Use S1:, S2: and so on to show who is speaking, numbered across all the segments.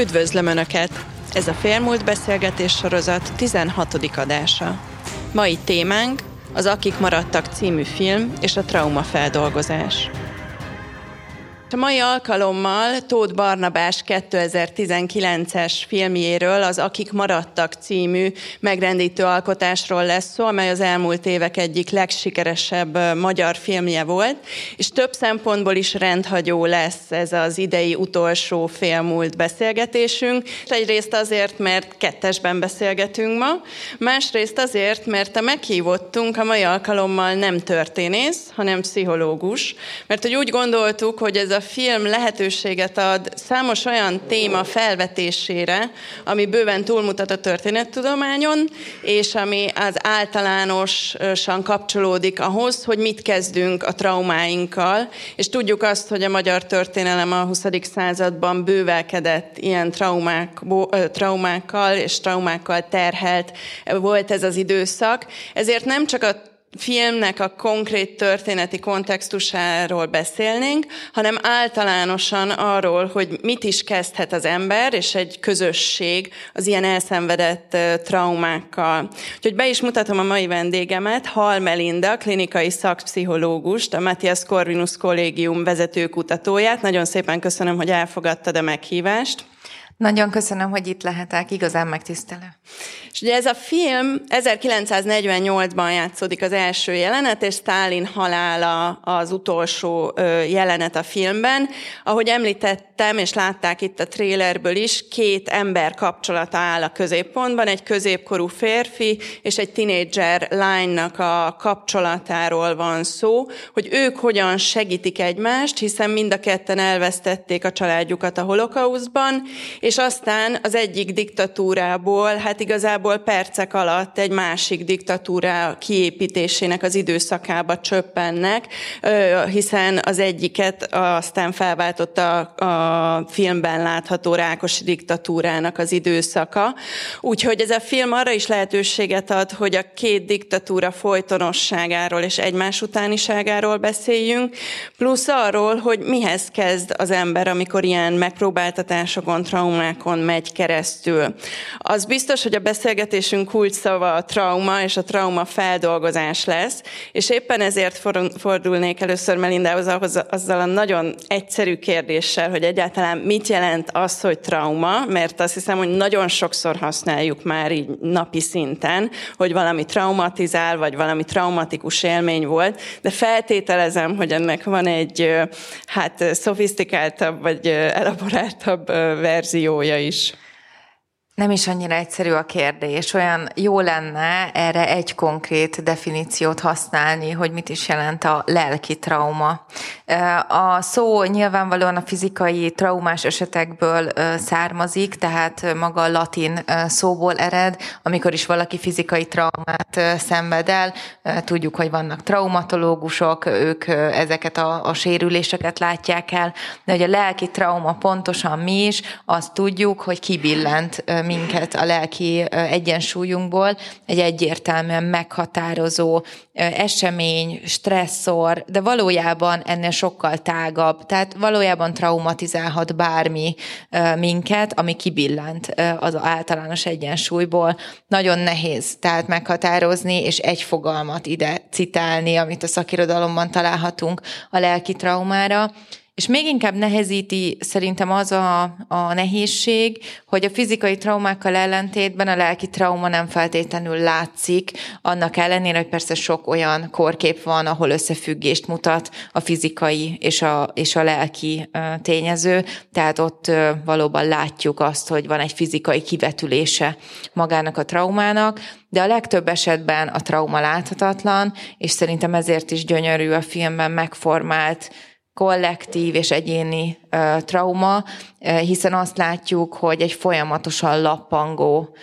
S1: Üdvözlöm Önöket! Ez a Félmúlt Beszélgetés sorozat 16. adása. Mai témánk az Akik maradtak című film és a traumafeldolgozás. A mai alkalommal Tóth Barnabás 2019-es filmjéről, az Akik maradtak című megrendítő alkotásról lesz szó, amely az elmúlt évek egyik legsikeresebb magyar filmje volt, és több szempontból is rendhagyó lesz ez az idei utolsó félmúlt beszélgetésünk. Egyrészt azért, mert kettesben beszélgetünk ma, másrészt azért, mert a meghívottunk a mai alkalommal nem történész, hanem pszichológus, mert hogy úgy gondoltuk, hogy ez a film lehetőséget ad számos olyan téma felvetésére, ami bőven túlmutat a történettudományon, és ami az általánosan kapcsolódik ahhoz, hogy mit kezdünk a traumáinkkal, és tudjuk azt, hogy a magyar történelem a 20. században bővelkedett ilyen traumák, traumákkal és traumákkal terhelt volt ez az időszak. Ezért nem csak a filmnek a konkrét történeti kontextusáról beszélnénk, hanem általánosan arról, hogy mit is kezdhet az ember és egy közösség az ilyen elszenvedett traumákkal. Úgyhogy be is mutatom a mai vendégemet, Hal Melinda, klinikai szakpszichológust, a Matthias Corvinus Kollégium vezetőkutatóját. Nagyon szépen köszönöm, hogy elfogadtad a meghívást.
S2: Nagyon köszönöm, hogy itt lehetek, igazán megtisztelő.
S1: És ugye ez a film 1948-ban játszódik az első jelenet, és Stalin halála az utolsó jelenet a filmben. Ahogy említettem, és látták itt a trélerből is, két ember kapcsolata áll a középpontban, egy középkorú férfi és egy tinédzser lánynak a kapcsolatáról van szó, hogy ők hogyan segítik egymást, hiszen mind a ketten elvesztették a családjukat a holokauszban, és aztán az egyik diktatúrából, hát igazából percek alatt egy másik diktatúrá kiépítésének az időszakába csöppennek, hiszen az egyiket aztán felváltotta a filmben látható Rákosi diktatúrának az időszaka. Úgyhogy ez a film arra is lehetőséget ad, hogy a két diktatúra folytonosságáról és egymás utániságáról beszéljünk, plusz arról, hogy mihez kezd az ember, amikor ilyen megpróbáltatásokon, traumák traumákon megy keresztül. Az biztos, hogy a beszélgetésünk kulcsszava a trauma és a trauma feldolgozás lesz, és éppen ezért fordulnék először Melindához ahhoz, azzal a nagyon egyszerű kérdéssel, hogy egyáltalán mit jelent az, hogy trauma, mert azt hiszem, hogy nagyon sokszor használjuk már így napi szinten, hogy valami traumatizál, vagy valami traumatikus élmény volt, de feltételezem, hogy ennek van egy hát szofisztikáltabb, vagy elaboráltabb verzió verziója is.
S2: Nem is annyira egyszerű a kérdés. Olyan jó lenne erre egy konkrét definíciót használni, hogy mit is jelent a lelki trauma. A szó nyilvánvalóan a fizikai traumás esetekből származik, tehát maga a latin szóból ered, amikor is valaki fizikai traumát szenved el. Tudjuk, hogy vannak traumatológusok, ők ezeket a, a sérüléseket látják el, de hogy a lelki trauma pontosan mi is, azt tudjuk, hogy kibillent minket a lelki egyensúlyunkból, egy egyértelműen meghatározó esemény, stresszor, de valójában ennél sokkal tágabb, tehát valójában traumatizálhat bármi minket, ami kibillent az általános egyensúlyból. Nagyon nehéz tehát meghatározni, és egy fogalmat ide citálni, amit a szakirodalomban találhatunk a lelki traumára. És még inkább nehezíti szerintem az a, a nehézség, hogy a fizikai traumákkal ellentétben a lelki trauma nem feltétlenül látszik, annak ellenére, hogy persze sok olyan korkép van, ahol összefüggést mutat a fizikai és a, és a lelki tényező, tehát ott valóban látjuk azt, hogy van egy fizikai kivetülése magának a traumának, de a legtöbb esetben a trauma láthatatlan, és szerintem ezért is gyönyörű a filmben megformált kollektív és egyéni trauma, hiszen azt látjuk, hogy egy folyamatosan lappangó,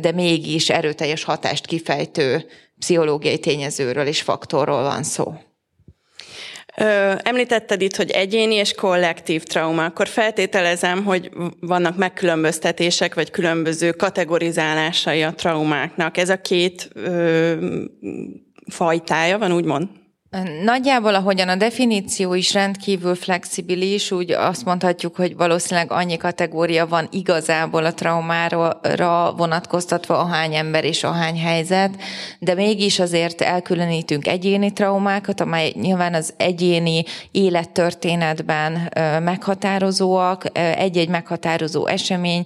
S2: de mégis erőteljes hatást kifejtő pszichológiai tényezőről és faktorról van szó.
S1: Említetted itt, hogy egyéni és kollektív trauma, akkor feltételezem, hogy vannak megkülönböztetések, vagy különböző kategorizálásai a traumáknak. Ez a két ö, fajtája van, úgymond?
S2: Nagyjából, ahogyan a definíció is rendkívül flexibilis, úgy azt mondhatjuk, hogy valószínűleg annyi kategória van igazából a traumára vonatkoztatva, ahány ember és ahány helyzet, de mégis azért elkülönítünk egyéni traumákat, amely nyilván az egyéni élettörténetben meghatározóak, egy-egy meghatározó esemény.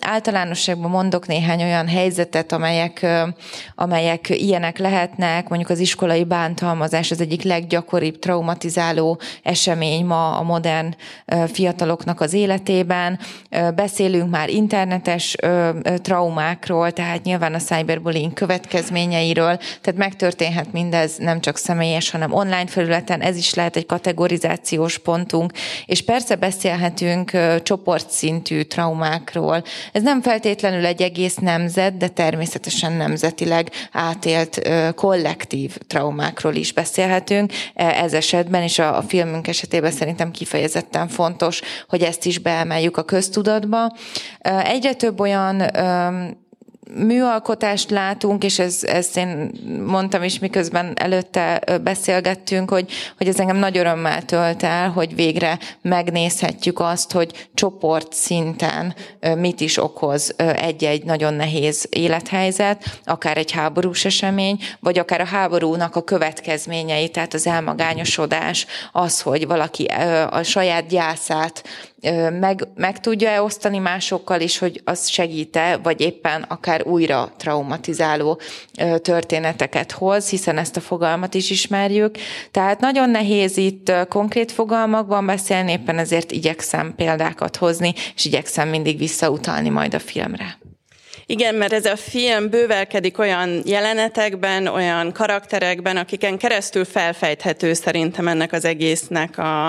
S2: Általánosságban mondok néhány olyan helyzetet, amelyek, amelyek ilyenek lehetnek, mondjuk az iskolai bántalmazás ez az egyik leggyakoribb traumatizáló esemény ma a modern fiataloknak az életében. Beszélünk már internetes traumákról, tehát nyilván a cyberbullying következményeiről, tehát megtörténhet mindez nem csak személyes, hanem online felületen, ez is lehet egy kategorizációs pontunk, és persze beszélhetünk csoportszintű traumákról. Ez nem feltétlenül egy egész nemzet, de természetesen nemzetileg átélt kollektív traumákról is beszélhetünk beszélhetünk e, ez esetben, és a, a filmünk esetében szerintem kifejezetten fontos, hogy ezt is beemeljük a köztudatba. E, egyre több olyan műalkotást látunk, és ez, ezt én mondtam is, miközben előtte beszélgettünk, hogy, hogy ez engem nagy örömmel tölt el, hogy végre megnézhetjük azt, hogy csoport szinten mit is okoz egy-egy nagyon nehéz élethelyzet, akár egy háborús esemény, vagy akár a háborúnak a következményei, tehát az elmagányosodás, az, hogy valaki a saját gyászát meg, meg tudja-e osztani másokkal is, hogy az segíte, vagy éppen akár újra traumatizáló történeteket hoz, hiszen ezt a fogalmat is ismerjük. Tehát nagyon nehéz itt konkrét fogalmakban beszélni, éppen ezért igyekszem példákat hozni, és igyekszem mindig visszautalni majd a filmre.
S1: Igen, mert ez a film bővelkedik olyan jelenetekben, olyan karakterekben, akiken keresztül felfejthető szerintem ennek az egésznek a,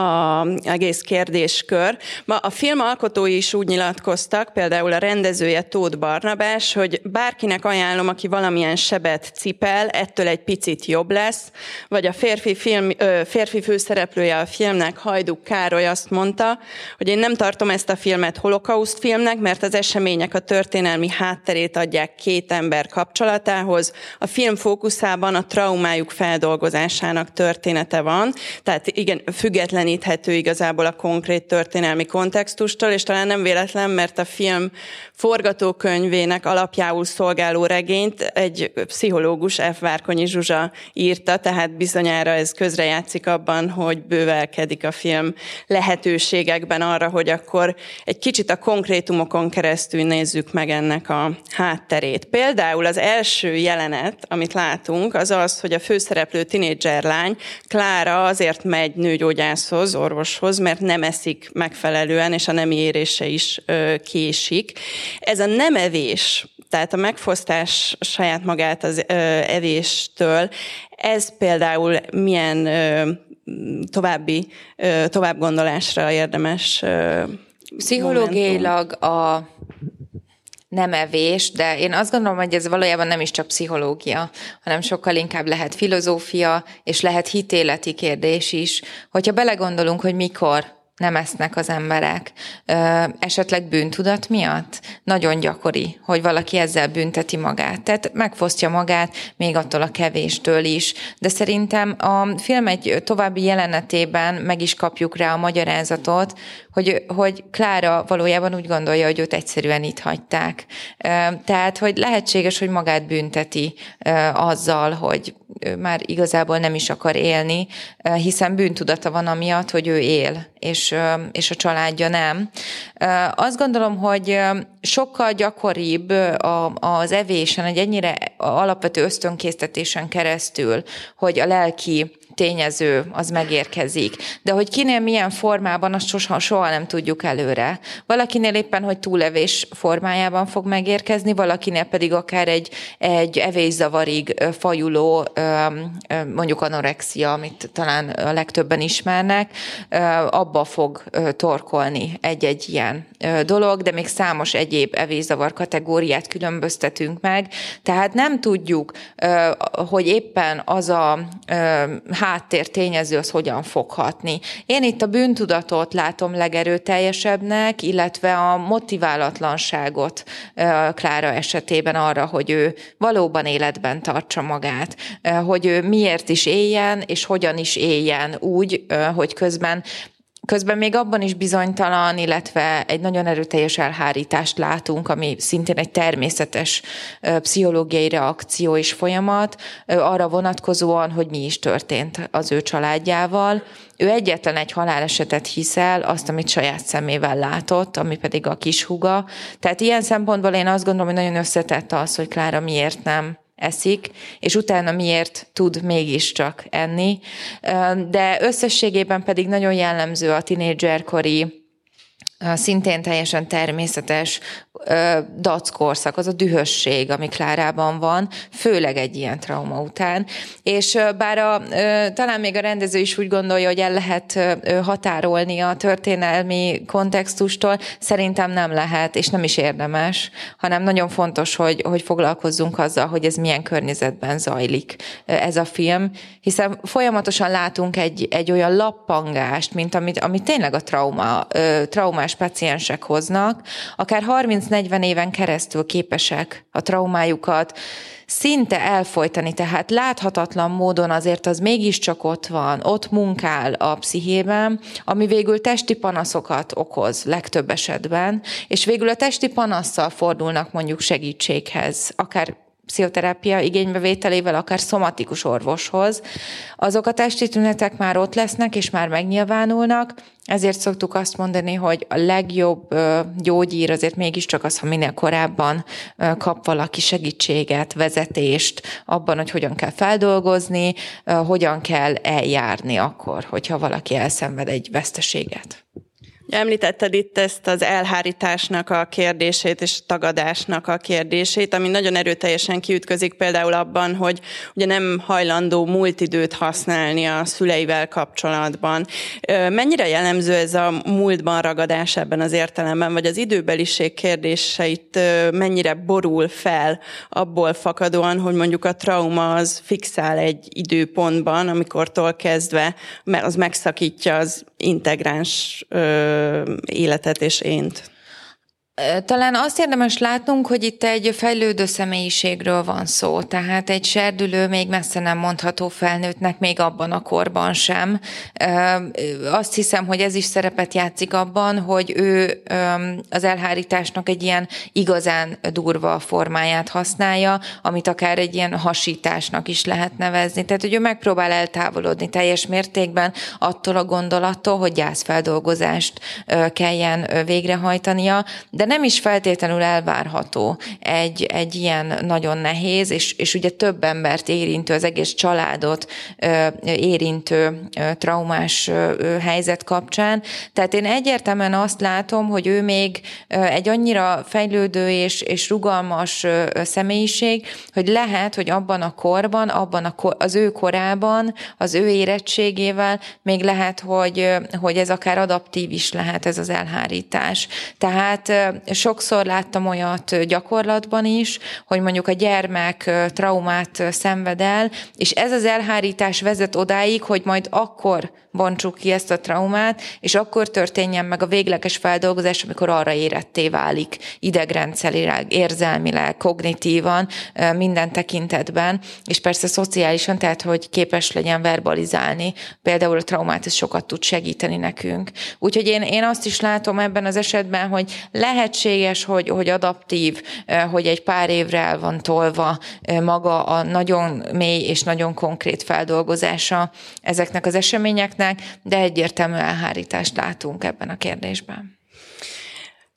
S1: a egész kérdéskör. Ma a film alkotói is úgy nyilatkoztak, például a rendezője Tóth Barnabás, hogy bárkinek ajánlom, aki valamilyen sebet cipel, ettől egy picit jobb lesz, vagy a férfi, film, férfi főszereplője a filmnek, Hajduk Károly azt mondta, hogy én nem tartom ezt a filmet holokauszt filmnek, mert az események a történet történelmi hátterét adják két ember kapcsolatához. A film fókuszában a traumájuk feldolgozásának története van, tehát igen, függetleníthető igazából a konkrét történelmi kontextustól, és talán nem véletlen, mert a film forgatókönyvének alapjául szolgáló regényt egy pszichológus, F. Várkonyi Zsuzsa írta, tehát bizonyára ez közrejátszik abban, hogy bővelkedik a film lehetőségekben arra, hogy akkor egy kicsit a konkrétumokon keresztül nézzük meg ennek a hátterét. Például az első jelenet, amit látunk, az az, hogy a főszereplő tinédzserlány, Klára azért megy nőgyógyászhoz, orvoshoz, mert nem eszik megfelelően, és a nemi érése is késik. Ez a nem evés, tehát a megfosztás saját magát az ö, evéstől, ez például milyen ö, további ö, továbbgondolásra érdemes
S2: Pszichológiailag a nem evés, de én azt gondolom, hogy ez valójában nem is csak pszichológia, hanem sokkal inkább lehet filozófia, és lehet hitéleti kérdés is. Hogyha belegondolunk, hogy mikor nem esznek az emberek. Esetleg bűntudat miatt? Nagyon gyakori, hogy valaki ezzel bünteti magát. Tehát megfosztja magát még attól a kevéstől is. De szerintem a film egy további jelenetében meg is kapjuk rá a magyarázatot, hogy, hogy Klára valójában úgy gondolja, hogy őt egyszerűen itt hagyták. Tehát, hogy lehetséges, hogy magát bünteti azzal, hogy már igazából nem is akar élni, hiszen bűntudata van amiatt, hogy ő él, és, és a családja nem. Azt gondolom, hogy sokkal gyakoribb az evésen, egy ennyire alapvető ösztönkésztetésen keresztül, hogy a lelki tényező az megérkezik. De hogy kinél milyen formában, azt soha, soha nem tudjuk előre. Valakinél éppen, hogy túlevés formájában fog megérkezni, valakinél pedig akár egy, egy evészavarig fajuló, mondjuk anorexia, amit talán a legtöbben ismernek, abba fog torkolni egy-egy ilyen dolog, de még számos egyéb evészavar kategóriát különböztetünk meg, tehát nem tudjuk, hogy éppen az a háttér tényező az hogyan fog hatni. Én itt a bűntudatot látom legerőteljesebbnek, illetve a motiválatlanságot Klára esetében arra, hogy ő valóban életben tartsa magát, hogy ő miért is éljen, és hogyan is éljen úgy, hogy közben Közben még abban is bizonytalan, illetve egy nagyon erőteljes elhárítást látunk, ami szintén egy természetes pszichológiai reakció és folyamat, arra vonatkozóan, hogy mi is történt az ő családjával. Ő egyetlen egy halálesetet hiszel, azt, amit saját szemével látott, ami pedig a kishuga. Tehát ilyen szempontból én azt gondolom, hogy nagyon összetett az, hogy Klára miért nem eszik, és utána miért tud mégiscsak enni. De összességében pedig nagyon jellemző a tinédzserkori szintén teljesen természetes dackorszak, az a dühösség, ami Klárában van, főleg egy ilyen trauma után. És bár a, talán még a rendező is úgy gondolja, hogy el lehet határolni a történelmi kontextustól, szerintem nem lehet, és nem is érdemes, hanem nagyon fontos, hogy, hogy foglalkozzunk azzal, hogy ez milyen környezetben zajlik ez a film, hiszen folyamatosan látunk egy, egy olyan lappangást, mint amit, amit tényleg a trauma, traumás paciensek hoznak, akár 30 30-40 éven keresztül képesek a traumájukat szinte elfolytani, tehát láthatatlan módon azért az mégiscsak ott van, ott munkál a pszichében, ami végül testi panaszokat okoz legtöbb esetben, és végül a testi panasszal fordulnak mondjuk segítséghez, akár pszichoterápia igénybevételével, akár szomatikus orvoshoz, azok a testi tünetek már ott lesznek, és már megnyilvánulnak, ezért szoktuk azt mondani, hogy a legjobb gyógyír azért mégiscsak az, ha minél korábban kap valaki segítséget, vezetést abban, hogy hogyan kell feldolgozni, hogyan kell eljárni akkor, hogyha valaki elszenved egy veszteséget.
S1: Említetted itt ezt az elhárításnak a kérdését és tagadásnak a kérdését, ami nagyon erőteljesen kiütközik például abban, hogy ugye nem hajlandó múlt időt használni a szüleivel kapcsolatban. Mennyire jellemző ez a múltban ragadás ebben az értelemben, vagy az időbeliség kérdéseit mennyire borul fel abból fakadóan, hogy mondjuk a trauma az fixál egy időpontban, amikortól kezdve az megszakítja az integráns életet és ént.
S2: Talán azt érdemes látnunk, hogy itt egy fejlődő személyiségről van szó, tehát egy serdülő még messze nem mondható felnőttnek még abban a korban sem. Azt hiszem, hogy ez is szerepet játszik abban, hogy ő az elhárításnak egy ilyen igazán durva formáját használja, amit akár egy ilyen hasításnak is lehet nevezni. Tehát, hogy ő megpróbál eltávolodni teljes mértékben attól a gondolattól, hogy gyászfeldolgozást kelljen végrehajtania, de nem is feltétlenül elvárható egy, egy ilyen nagyon nehéz, és, és ugye több embert érintő, az egész családot érintő traumás helyzet kapcsán. Tehát én egyértelműen azt látom, hogy ő még egy annyira fejlődő és, és rugalmas személyiség, hogy lehet, hogy abban a korban, abban a kor, az ő korában, az ő érettségével még lehet, hogy, hogy ez akár adaptív is lehet ez az elhárítás. Tehát sokszor láttam olyat gyakorlatban is, hogy mondjuk a gyermek traumát szenved el, és ez az elhárítás vezet odáig, hogy majd akkor bontsuk ki ezt a traumát, és akkor történjen meg a végleges feldolgozás, amikor arra éretté válik idegrendszerileg, érzelmileg, kognitívan, minden tekintetben, és persze szociálisan, tehát hogy képes legyen verbalizálni. Például a traumát ez sokat tud segíteni nekünk. Úgyhogy én, én azt is látom ebben az esetben, hogy lehetséges, hogy, hogy adaptív, hogy egy pár évre el van tolva maga a nagyon mély és nagyon konkrét feldolgozása ezeknek az eseményeknek, lesznek, de egyértelmű elhárítást látunk ebben a kérdésben.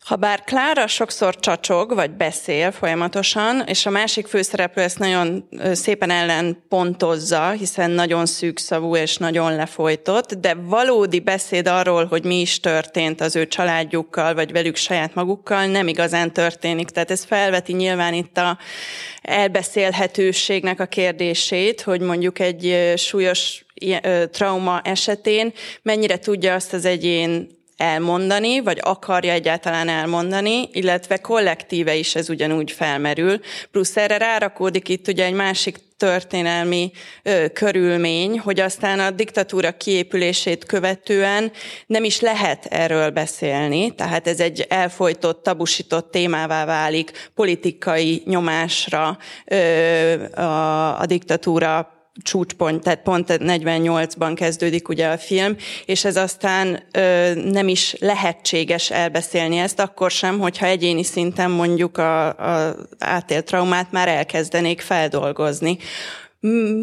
S1: Ha bár Klára sokszor csacsog, vagy beszél folyamatosan, és a másik főszereplő ezt nagyon szépen ellen pontozza, hiszen nagyon szűkszavú és nagyon lefolytott, de valódi beszéd arról, hogy mi is történt az ő családjukkal, vagy velük saját magukkal, nem igazán történik. Tehát ez felveti nyilván itt a elbeszélhetőségnek a kérdését, hogy mondjuk egy súlyos trauma esetén mennyire tudja azt az egyén elmondani, vagy akarja egyáltalán elmondani, illetve kollektíve is ez ugyanúgy felmerül. Plusz erre rárakódik itt ugye egy másik történelmi ö, körülmény, hogy aztán a diktatúra kiépülését követően nem is lehet erről beszélni, tehát ez egy elfolytott, tabusított témává válik politikai nyomásra ö, a, a diktatúra csúcspont, tehát pont 48-ban kezdődik ugye a film, és ez aztán ö, nem is lehetséges elbeszélni ezt, akkor sem, hogyha egyéni szinten mondjuk a, a átélt traumát már elkezdenék feldolgozni.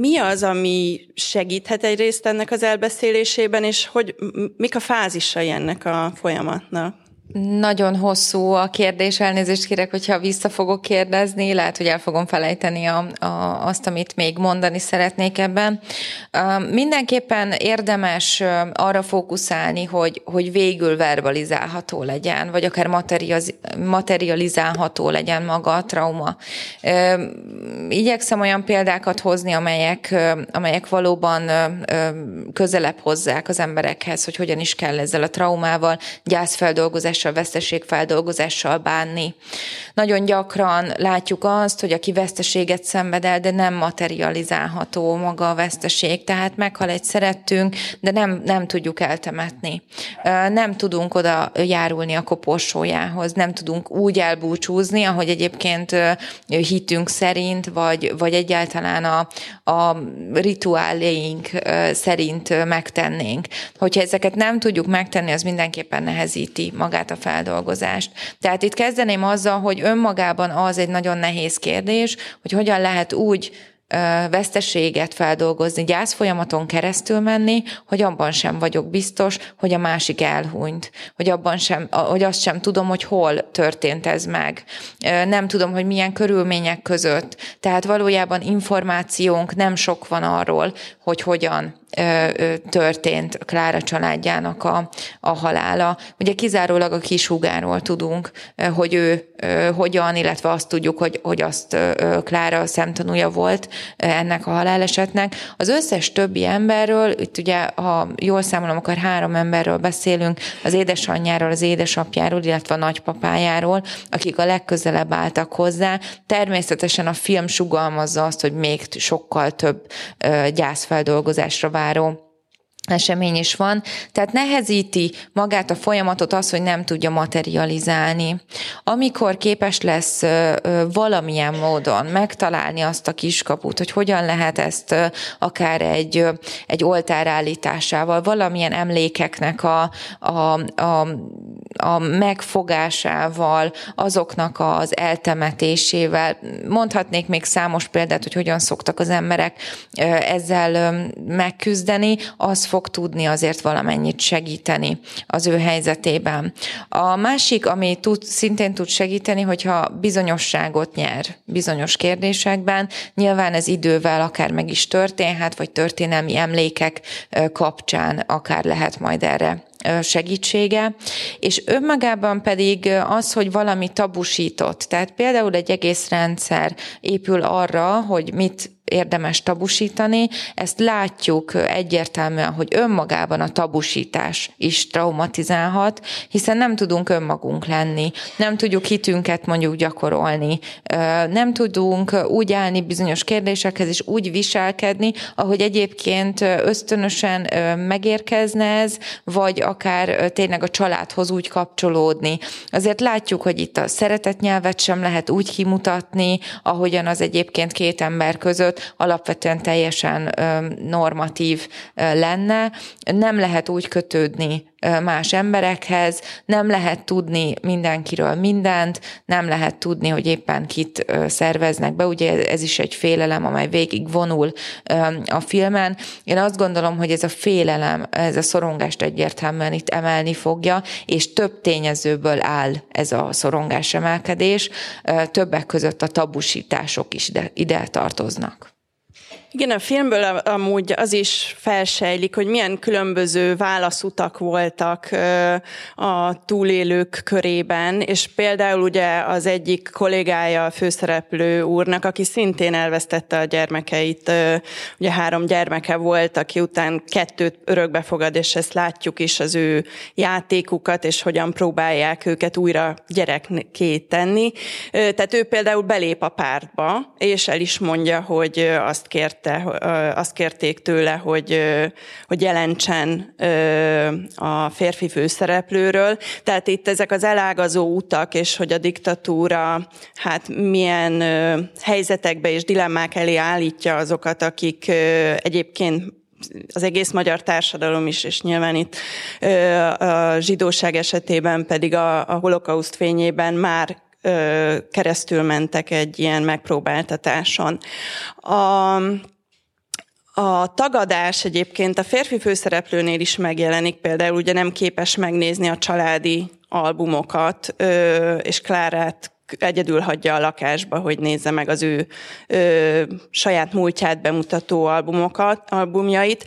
S1: Mi az, ami segíthet egyrészt ennek az elbeszélésében, és hogy mik a fázisai ennek a folyamatnak?
S2: Nagyon hosszú a kérdés, elnézést kérek, hogyha vissza fogok kérdezni, lehet, hogy el fogom felejteni a, a, azt, amit még mondani szeretnék ebben. Mindenképpen érdemes arra fókuszálni, hogy, hogy végül verbalizálható legyen, vagy akár materializálható legyen maga a trauma. Igyekszem olyan példákat hozni, amelyek, amelyek valóban közelebb hozzák az emberekhez, hogy hogyan is kell ezzel a traumával, gyászfeldolgozás feldolgozással, veszteségfeldolgozással bánni. Nagyon gyakran látjuk azt, hogy aki veszteséget szenved el, de nem materializálható maga a veszteség, tehát meghal egy szerettünk, de nem, nem tudjuk eltemetni. Nem tudunk oda járulni a koporsójához, nem tudunk úgy elbúcsúzni, ahogy egyébként hitünk szerint, vagy, vagy egyáltalán a, a rituáléink szerint megtennénk. Hogyha ezeket nem tudjuk megtenni, az mindenképpen nehezíti magát a feldolgozást. Tehát itt kezdeném azzal, hogy önmagában az egy nagyon nehéz kérdés, hogy hogyan lehet úgy veszteséget feldolgozni, gyász folyamaton keresztül menni, hogy abban sem vagyok biztos, hogy a másik elhunyt, hogy abban sem, hogy azt sem tudom, hogy hol történt ez meg. Nem tudom, hogy milyen körülmények között. Tehát valójában információnk nem sok van arról, hogy hogyan történt Klára családjának a, a halála. Ugye kizárólag a kisúgáról tudunk, hogy ő hogyan, illetve azt tudjuk, hogy, hogy azt Klára szemtanúja volt ennek a halálesetnek. Az összes többi emberről, itt ugye, ha jól számolom, akkor három emberről beszélünk, az édesanyjáról, az édesapjáról, illetve a nagypapájáról, akik a legközelebb álltak hozzá. Természetesen a film sugalmazza azt, hogy még sokkal több gyászfeldolgozásra váró esemény is van, tehát nehezíti magát a folyamatot az, hogy nem tudja materializálni. Amikor képes lesz valamilyen módon megtalálni azt a kiskaput, hogy hogyan lehet ezt akár egy, egy oltárállításával, valamilyen emlékeknek a, a, a, a megfogásával, azoknak az eltemetésével. Mondhatnék még számos példát, hogy hogyan szoktak az emberek ezzel megküzdeni, az fog tudni azért valamennyit segíteni az ő helyzetében. A másik, ami tud, szintén tud segíteni, hogyha bizonyosságot nyer bizonyos kérdésekben, nyilván ez idővel akár meg is történhet, vagy történelmi emlékek kapcsán akár lehet majd erre segítsége, és önmagában pedig az, hogy valami tabusított. Tehát például egy egész rendszer épül arra, hogy mit érdemes tabusítani. Ezt látjuk egyértelműen, hogy önmagában a tabusítás is traumatizálhat, hiszen nem tudunk önmagunk lenni, nem tudjuk hitünket mondjuk gyakorolni, nem tudunk úgy állni bizonyos kérdésekhez és úgy viselkedni, ahogy egyébként ösztönösen megérkezne ez, vagy akár tényleg a családhoz úgy kapcsolódni. Azért látjuk, hogy itt a szeretetnyelvet sem lehet úgy kimutatni, ahogyan az egyébként két ember között, alapvetően teljesen normatív lenne. Nem lehet úgy kötődni más emberekhez, nem lehet tudni mindenkiről mindent, nem lehet tudni, hogy éppen kit szerveznek be. Ugye ez is egy félelem, amely végig vonul a filmen. Én azt gondolom, hogy ez a félelem, ez a szorongást egyértelműen itt emelni fogja, és több tényezőből áll ez a szorongás emelkedés, többek között a tabusítások is ide, ide tartoznak.
S1: Igen, a filmből amúgy az is felsejlik, hogy milyen különböző válaszutak voltak a túlélők körében, és például ugye az egyik kollégája a főszereplő úrnak, aki szintén elvesztette a gyermekeit, ugye három gyermeke volt, aki után kettőt örökbe és ezt látjuk is az ő játékukat, és hogyan próbálják őket újra gyerekké tenni. Tehát ő például belép a pártba, és el is mondja, hogy azt kérte, azt kérték tőle, hogy, hogy jelentsen a férfi főszereplőről. Tehát itt ezek az elágazó utak, és hogy a diktatúra hát milyen helyzetekbe és dilemmák elé állítja azokat, akik egyébként az egész magyar társadalom is, és nyilván itt a zsidóság esetében pedig a, a holokauszt fényében már keresztül mentek egy ilyen megpróbáltatáson. A, a tagadás egyébként a férfi főszereplőnél is megjelenik, például ugye nem képes megnézni a családi albumokat, és Klárát egyedül hagyja a lakásba, hogy nézze meg az ő saját múltját bemutató albumokat, albumjait.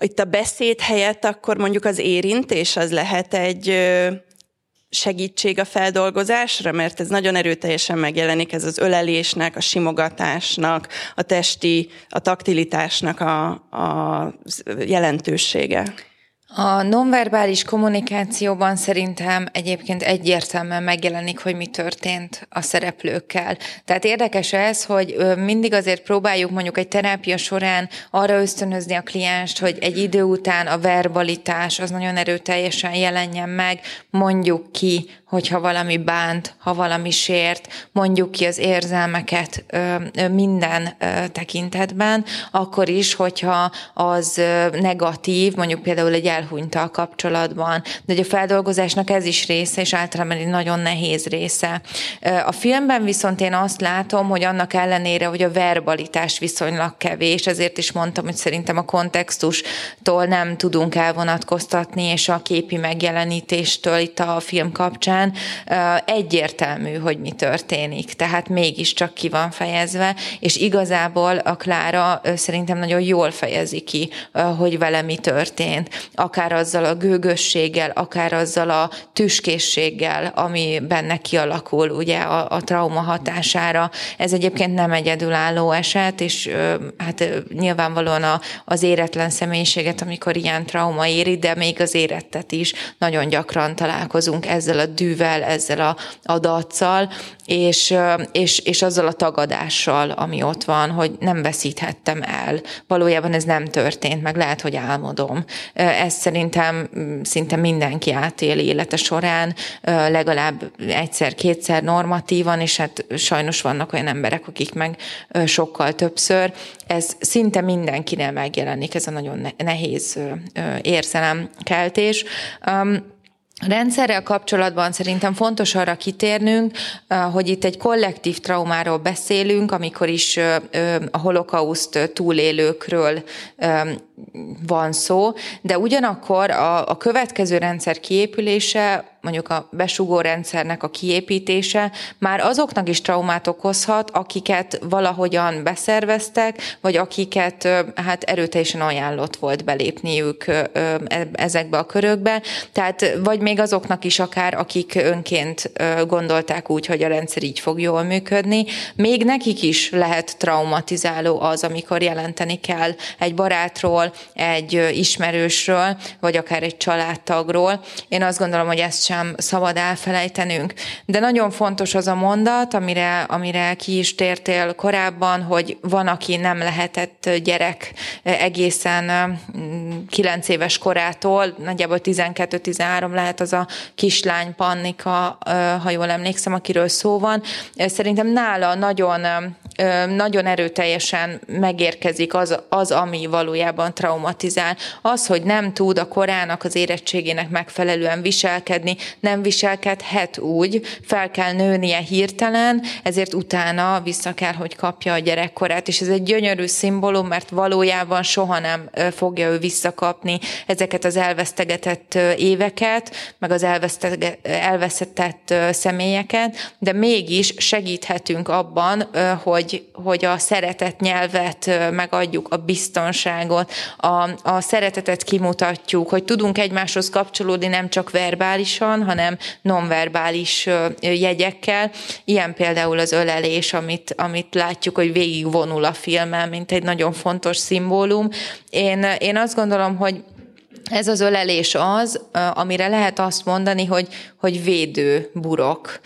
S1: Itt a beszéd helyett akkor mondjuk az érintés az lehet egy segítség a feldolgozásra, mert ez nagyon erőteljesen megjelenik, ez az ölelésnek, a simogatásnak, a testi, a taktilitásnak a, a jelentősége.
S2: A nonverbális kommunikációban szerintem egyébként egyértelműen megjelenik, hogy mi történt a szereplőkkel. Tehát érdekes ez, hogy mindig azért próbáljuk mondjuk egy terápia során arra ösztönözni a klienst, hogy egy idő után a verbalitás az nagyon erőteljesen jelenjen meg, mondjuk ki, hogyha valami bánt, ha valami sért, mondjuk ki az érzelmeket minden tekintetben, akkor is, hogyha az negatív, mondjuk például egy elhunytal kapcsolatban, de hogy a feldolgozásnak ez is része, és általában egy nagyon nehéz része. A filmben viszont én azt látom, hogy annak ellenére, hogy a verbalitás viszonylag kevés, ezért is mondtam, hogy szerintem a kontextustól nem tudunk elvonatkoztatni, és a képi megjelenítéstől itt a film kapcsán egyértelmű, hogy mi történik. Tehát mégiscsak ki van fejezve, és igazából a Klára szerintem nagyon jól fejezi ki, hogy vele mi történt akár azzal a gőgösséggel, akár azzal a tüskészséggel, ami benne kialakul ugye a, a trauma hatására. Ez egyébként nem egyedülálló eset, és hát nyilvánvalóan a, az éretlen személyiséget, amikor ilyen trauma éri, de még az érettet is nagyon gyakran találkozunk ezzel a dűvel, ezzel a, a daccal, és, és, és azzal a tagadással, ami ott van, hogy nem veszíthettem el. Valójában ez nem történt, meg lehet, hogy álmodom. Ez szerintem mm, szinte mindenki átéli élete során, legalább egyszer-kétszer normatívan, és hát sajnos vannak olyan emberek, akik meg sokkal többször. Ez szinte mindenkinél megjelenik, ez a nagyon nehéz érzelemkeltés. A rendszerrel kapcsolatban szerintem fontos arra kitérnünk, hogy itt egy kollektív traumáról beszélünk, amikor is a holokauszt túlélőkről van szó, de ugyanakkor a, a következő rendszer kiépülése, mondjuk a besugó rendszernek a kiépítése már azoknak is traumát okozhat, akiket valahogyan beszerveztek, vagy akiket hát erőteljesen ajánlott volt belépniük e, ezekbe a körökbe. Tehát vagy még azoknak is akár, akik önként gondolták úgy, hogy a rendszer így fog jól működni, még nekik is lehet traumatizáló az, amikor jelenteni kell egy barátról, egy ismerősről, vagy akár egy családtagról. Én azt gondolom, hogy ezt sem szabad elfelejtenünk. De nagyon fontos az a mondat, amire, amire ki is tértél korábban, hogy van, aki nem lehetett gyerek egészen 9 éves korától, nagyjából 12-13 lehet az a kislány Pannika, ha jól emlékszem, akiről szó van. Szerintem nála nagyon nagyon erőteljesen megérkezik az, az, ami valójában traumatizál. Az, hogy nem tud a korának, az érettségének megfelelően viselkedni, nem viselkedhet úgy, fel kell nőnie hirtelen, ezért utána vissza kell, hogy kapja a gyerekkorát, és ez egy gyönyörű szimbólum, mert valójában soha nem fogja ő visszakapni ezeket az elvesztegetett éveket, meg az elvesztegetett személyeket, de mégis segíthetünk abban, hogy hogy, a szeretet nyelvet megadjuk, a biztonságot, a, a szeretetet kimutatjuk, hogy tudunk egymáshoz kapcsolódni nem csak verbálisan, hanem nonverbális jegyekkel. Ilyen például az ölelés, amit, amit látjuk, hogy végigvonul a filmen, mint egy nagyon fontos szimbólum. Én, én azt gondolom, hogy ez az ölelés az, amire lehet azt mondani, hogy, hogy védő burok.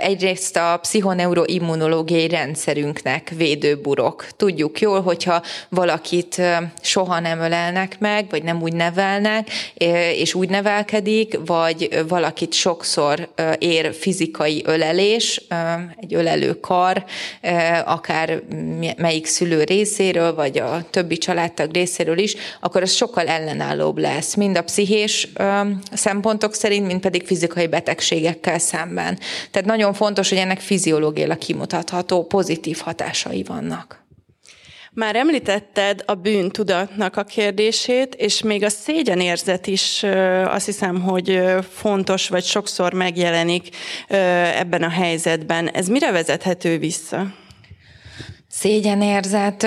S2: Egyrészt a pszichoneuroimmunológiai rendszerünknek védő burok. Tudjuk jól, hogyha valakit soha nem ölelnek meg, vagy nem úgy nevelnek, és úgy nevelkedik, vagy valakit sokszor ér fizikai ölelés, egy ölelő kar, akár melyik szülő részéről, vagy a többi családtag részéről is, akkor az sokkal ellenállóbb lesz lesz, mind a pszichés szempontok szerint, mind pedig fizikai betegségekkel szemben. Tehát nagyon fontos, hogy ennek fiziológiailag kimutatható pozitív hatásai vannak.
S1: Már említetted a bűntudatnak a kérdését, és még a szégyenérzet is azt hiszem, hogy fontos, vagy sokszor megjelenik ebben a helyzetben. Ez mire vezethető vissza?
S2: Szégyenérzet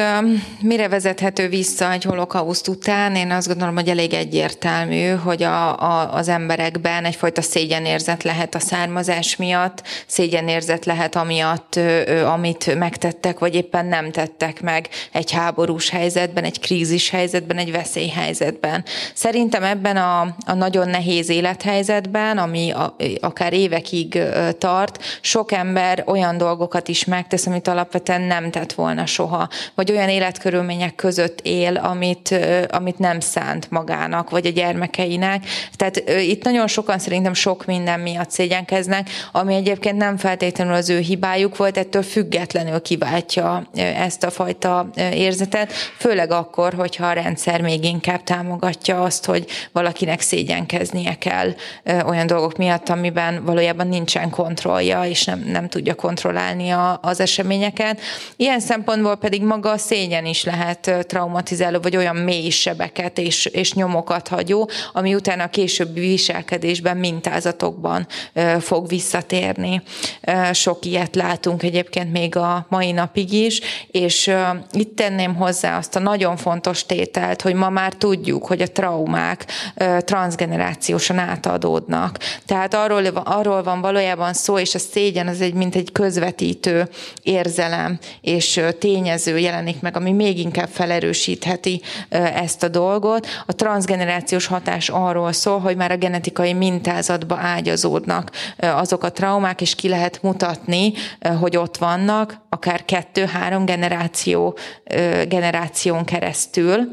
S2: mire vezethető vissza egy holokauszt után? Én azt gondolom, hogy elég egyértelmű, hogy a, a, az emberekben egyfajta szégyenérzet lehet a származás miatt, szégyenérzet lehet amiatt, amit megtettek, vagy éppen nem tettek meg egy háborús helyzetben, egy krízis helyzetben, egy veszélyhelyzetben. Szerintem ebben a, a nagyon nehéz élethelyzetben, ami a, akár évekig tart, sok ember olyan dolgokat is megtesz, amit alapvetően nem tett volna soha, vagy olyan életkörülmények között él, amit, amit nem szánt magának, vagy a gyermekeinek. Tehát itt nagyon sokan szerintem sok minden miatt szégyenkeznek, ami egyébként nem feltétlenül az ő hibájuk volt, ettől függetlenül kiváltja ezt a fajta érzetet, főleg akkor, hogyha a rendszer még inkább támogatja azt, hogy valakinek szégyenkeznie kell olyan dolgok miatt, amiben valójában nincsen kontrollja, és nem, nem tudja kontrollálni a, az eseményeket. Ilyen szempontból pedig maga a szégyen is lehet traumatizáló, vagy olyan mély sebeket és, és nyomokat hagyó, ami utána a későbbi viselkedésben, mintázatokban fog visszatérni. Sok ilyet látunk egyébként még a mai napig is, és itt tenném hozzá azt a nagyon fontos tételt, hogy ma már tudjuk, hogy a traumák transgenerációsan átadódnak. Tehát arról, arról van valójában szó, és a szégyen az egy, mint egy közvetítő érzelem, és tényező jelenik meg, ami még inkább felerősítheti ezt a dolgot. A transgenerációs hatás arról szól, hogy már a genetikai mintázatba ágyazódnak azok a traumák, és ki lehet mutatni, hogy ott vannak, akár kettő-három generáció, generáción keresztül.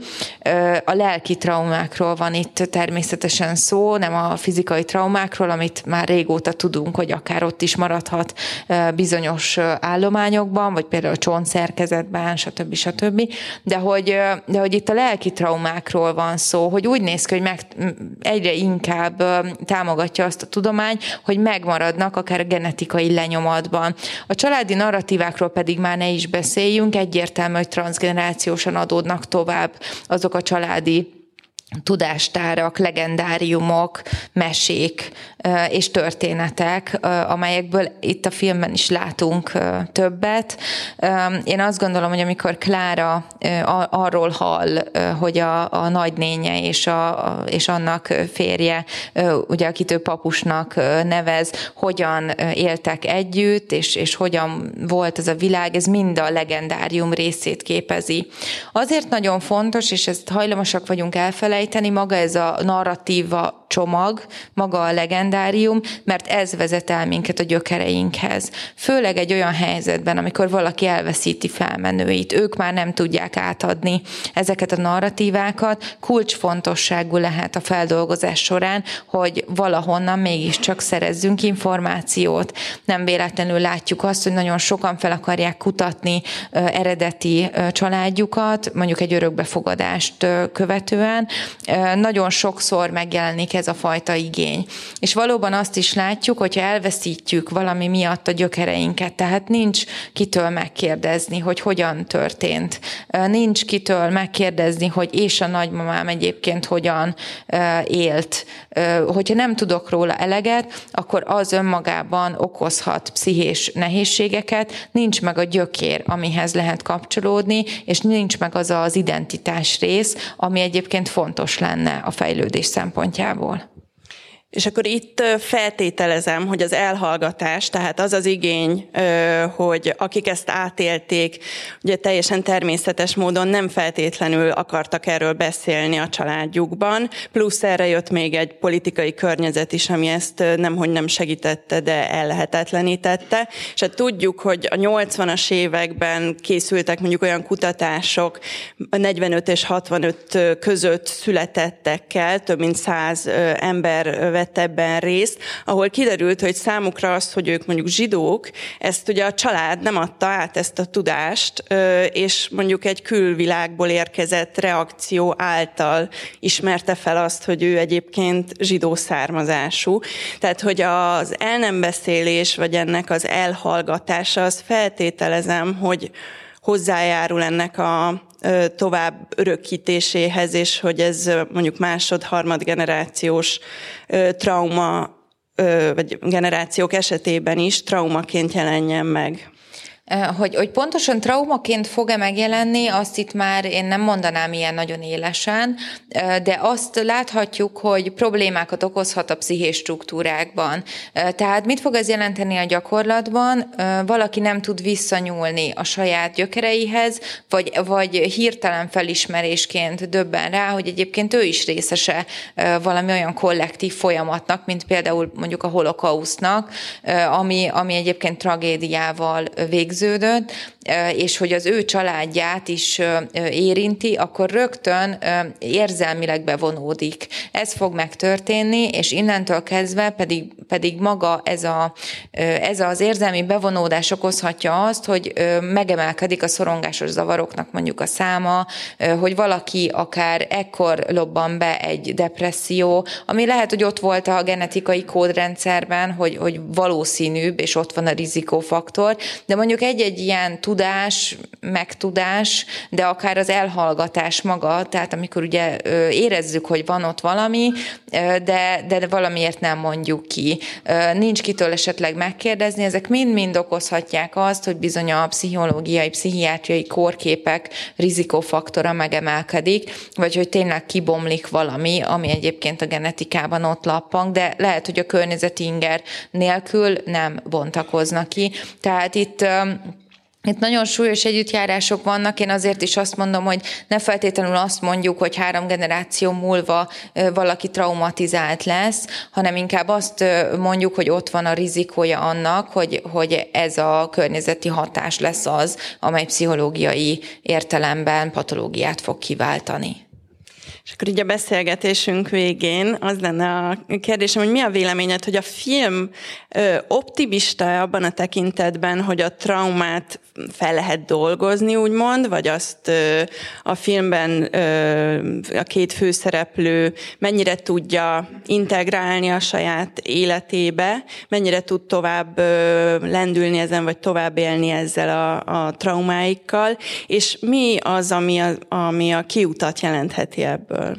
S2: A lelki traumákról van itt természetesen szó, nem a fizikai traumákról, amit már régóta tudunk, hogy akár ott is maradhat bizonyos állományokban, vagy például a szerkezetben, stb. stb. De hogy, de hogy itt a lelki traumákról van szó, hogy úgy néz ki, hogy meg, egyre inkább támogatja azt a tudomány, hogy megmaradnak akár a genetikai lenyomatban. A családi narratívákról pedig már ne is beszéljünk, egyértelmű, hogy transgenerációsan adódnak tovább azok a családi tudástárak, legendáriumok, mesék és történetek, amelyekből itt a filmben is látunk többet. Én azt gondolom, hogy amikor Klára arról hall, hogy a, a nagynénye és, a, és annak férje, ugye akit ő papusnak nevez, hogyan éltek együtt, és, és hogyan volt ez a világ, ez mind a legendárium részét képezi. Azért nagyon fontos, és ezt hajlamosak vagyunk elfelejteni, maga ez a narratíva csomag, maga a legendárium, mert ez vezet el minket a gyökereinkhez. Főleg egy olyan helyzetben, amikor valaki elveszíti felmenőit, ők már nem tudják átadni ezeket a narratívákat, kulcsfontosságú lehet a feldolgozás során, hogy valahonnan mégiscsak szerezzünk információt. Nem véletlenül látjuk azt, hogy nagyon sokan fel akarják kutatni eredeti családjukat, mondjuk egy örökbefogadást követően. Nagyon sokszor megjelenik ez a fajta igény. És valóban azt is látjuk, hogyha elveszítjük valami miatt a gyökereinket, tehát nincs kitől megkérdezni, hogy hogyan történt. Nincs kitől megkérdezni, hogy és a nagymamám egyébként hogyan élt. Hogyha nem tudok róla eleget, akkor az önmagában okozhat pszichés nehézségeket, nincs meg a gyökér, amihez lehet kapcsolódni, és nincs meg az az identitás rész, ami egyébként fontos lenne a fejlődés szempontjából.
S1: És akkor itt feltételezem, hogy az elhallgatás, tehát az az igény, hogy akik ezt átélték, ugye teljesen természetes módon nem feltétlenül akartak erről beszélni a családjukban, plusz erre jött még egy politikai környezet is, ami ezt nemhogy nem segítette, de ellehetetlenítette. És hát tudjuk, hogy a 80-as években készültek mondjuk olyan kutatások, 45 és 65 között születettekkel, több mint 100 ember vett ebben részt, ahol kiderült, hogy számukra az, hogy ők mondjuk zsidók, ezt ugye a család nem adta át ezt a tudást, és mondjuk egy külvilágból érkezett reakció által ismerte fel azt, hogy ő egyébként zsidó származású. Tehát, hogy az el nem beszélés, vagy ennek az elhallgatása, az feltételezem, hogy hozzájárul ennek a tovább örökítéséhez, és hogy ez mondjuk másod, harmad generációs trauma, vagy generációk esetében is traumaként jelenjen meg.
S2: Hogy, hogy pontosan traumaként fog-e megjelenni, azt itt már én nem mondanám ilyen nagyon élesen, de azt láthatjuk, hogy problémákat okozhat a pszichés struktúrákban. Tehát mit fog ez jelenteni a gyakorlatban? Valaki nem tud visszanyúlni a saját gyökereihez, vagy, vagy hirtelen felismerésként döbben rá, hogy egyébként ő is részese valami olyan kollektív folyamatnak, mint például mondjuk a holokausznak, ami, ami egyébként tragédiával végződik végződött, és hogy az ő családját is érinti, akkor rögtön érzelmileg bevonódik. Ez fog megtörténni, és innentől kezdve pedig, pedig maga ez, a, ez az érzelmi bevonódás okozhatja azt, hogy megemelkedik a szorongásos zavaroknak mondjuk a száma, hogy valaki akár ekkor lobban be egy depresszió, ami lehet, hogy ott volt a genetikai kódrendszerben, hogy, hogy valószínűbb, és ott van a rizikófaktor, de mondjuk egy-egy ilyen tudás, megtudás, de akár az elhallgatás maga, tehát amikor ugye érezzük, hogy van ott valami, de, de valamiért nem mondjuk ki. Nincs kitől esetleg megkérdezni, ezek mind-mind okozhatják azt, hogy bizony a pszichológiai, pszichiátriai kórképek rizikófaktora megemelkedik, vagy hogy tényleg kibomlik valami, ami egyébként a genetikában ott lappang, de lehet, hogy a környezeti inger nélkül nem bontakoznak ki. Tehát itt itt nagyon súlyos együttjárások vannak, én azért is azt mondom, hogy ne feltétlenül azt mondjuk, hogy három generáció múlva valaki traumatizált lesz, hanem inkább azt mondjuk, hogy ott van a rizikója annak, hogy, hogy ez a környezeti hatás lesz az, amely pszichológiai értelemben patológiát fog kiváltani.
S1: És akkor így a beszélgetésünk végén az lenne a kérdésem, hogy mi a véleményed, hogy a film optimista abban a tekintetben, hogy a traumát fel lehet dolgozni, úgymond, vagy azt a filmben a két főszereplő mennyire tudja integrálni a saját életébe, mennyire tud tovább lendülni ezen, vagy tovább élni ezzel a, a traumáikkal, és mi az, ami a, ami a kiutat jelentheti ebből?
S2: uh,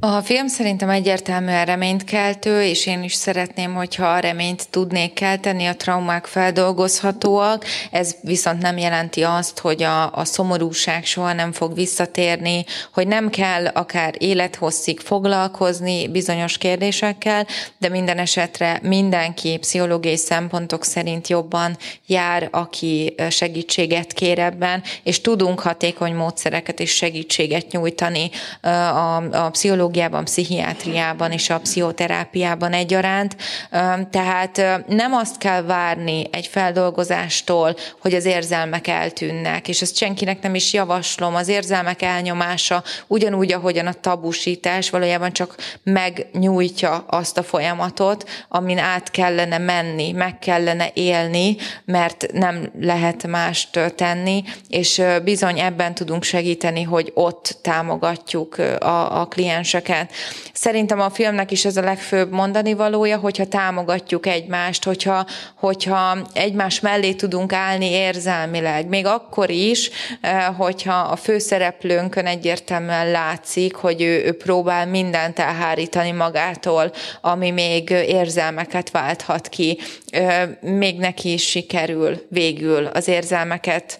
S2: A film szerintem egyértelműen reményt keltő, és én is szeretném, hogyha a reményt tudnék kelteni, a traumák feldolgozhatóak. Ez viszont nem jelenti azt, hogy a, a szomorúság soha nem fog visszatérni, hogy nem kell akár élethosszig foglalkozni bizonyos kérdésekkel, de minden esetre mindenki pszichológiai szempontok szerint jobban jár, aki segítséget kér ebben, és tudunk hatékony módszereket és segítséget nyújtani a, a pszichológiai pszichológiában, pszichiátriában és a pszichoterápiában egyaránt. Tehát nem azt kell várni egy feldolgozástól, hogy az érzelmek eltűnnek, és ezt senkinek nem is javaslom. Az érzelmek elnyomása ugyanúgy, ahogyan a tabusítás valójában csak megnyújtja azt a folyamatot, amin át kellene menni, meg kellene élni, mert nem lehet mást tenni, és bizony ebben tudunk segíteni, hogy ott támogatjuk a, a kliens érzéseket. Szerintem a filmnek is ez a legfőbb mondani valója, hogyha támogatjuk egymást, hogyha, hogyha egymás mellé tudunk állni érzelmileg. Még akkor is, hogyha a főszereplőnkön egyértelműen látszik, hogy ő, ő próbál mindent elhárítani magától, ami még érzelmeket válthat ki. Még neki is sikerül végül az érzelmeket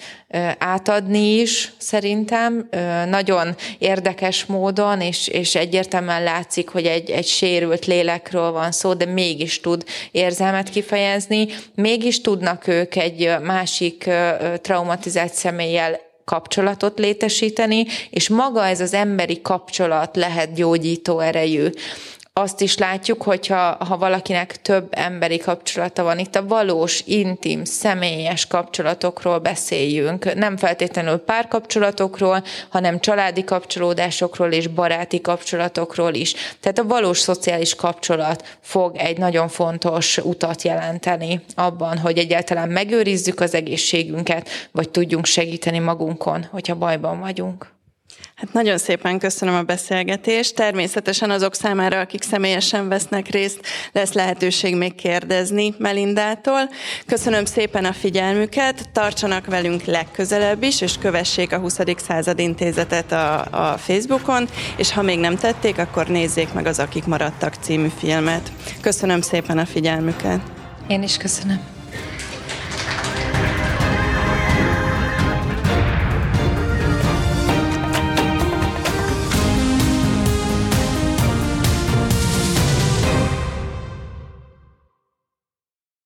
S2: átadni is szerintem, nagyon érdekes módon, és, és egyértelműen látszik, hogy egy, egy sérült lélekről van szó, de mégis tud érzelmet kifejezni, mégis tudnak ők egy másik traumatizált személlyel kapcsolatot létesíteni, és maga ez az emberi kapcsolat lehet gyógyító erejű azt is látjuk, hogyha ha valakinek több emberi kapcsolata van, itt a valós, intim, személyes kapcsolatokról beszéljünk. Nem feltétlenül párkapcsolatokról, hanem családi kapcsolódásokról és baráti kapcsolatokról is. Tehát a valós szociális kapcsolat fog egy nagyon fontos utat jelenteni abban, hogy egyáltalán megőrizzük az egészségünket, vagy tudjunk segíteni magunkon, hogyha bajban vagyunk.
S1: Hát nagyon szépen köszönöm a beszélgetést. Természetesen azok számára, akik személyesen vesznek részt, lesz lehetőség még kérdezni Melindától. Köszönöm szépen a figyelmüket, tartsanak velünk legközelebb is, és kövessék a 20. század intézetet a, a Facebookon, és ha még nem tették, akkor nézzék meg az Akik maradtak című filmet. Köszönöm szépen a figyelmüket.
S2: Én is köszönöm.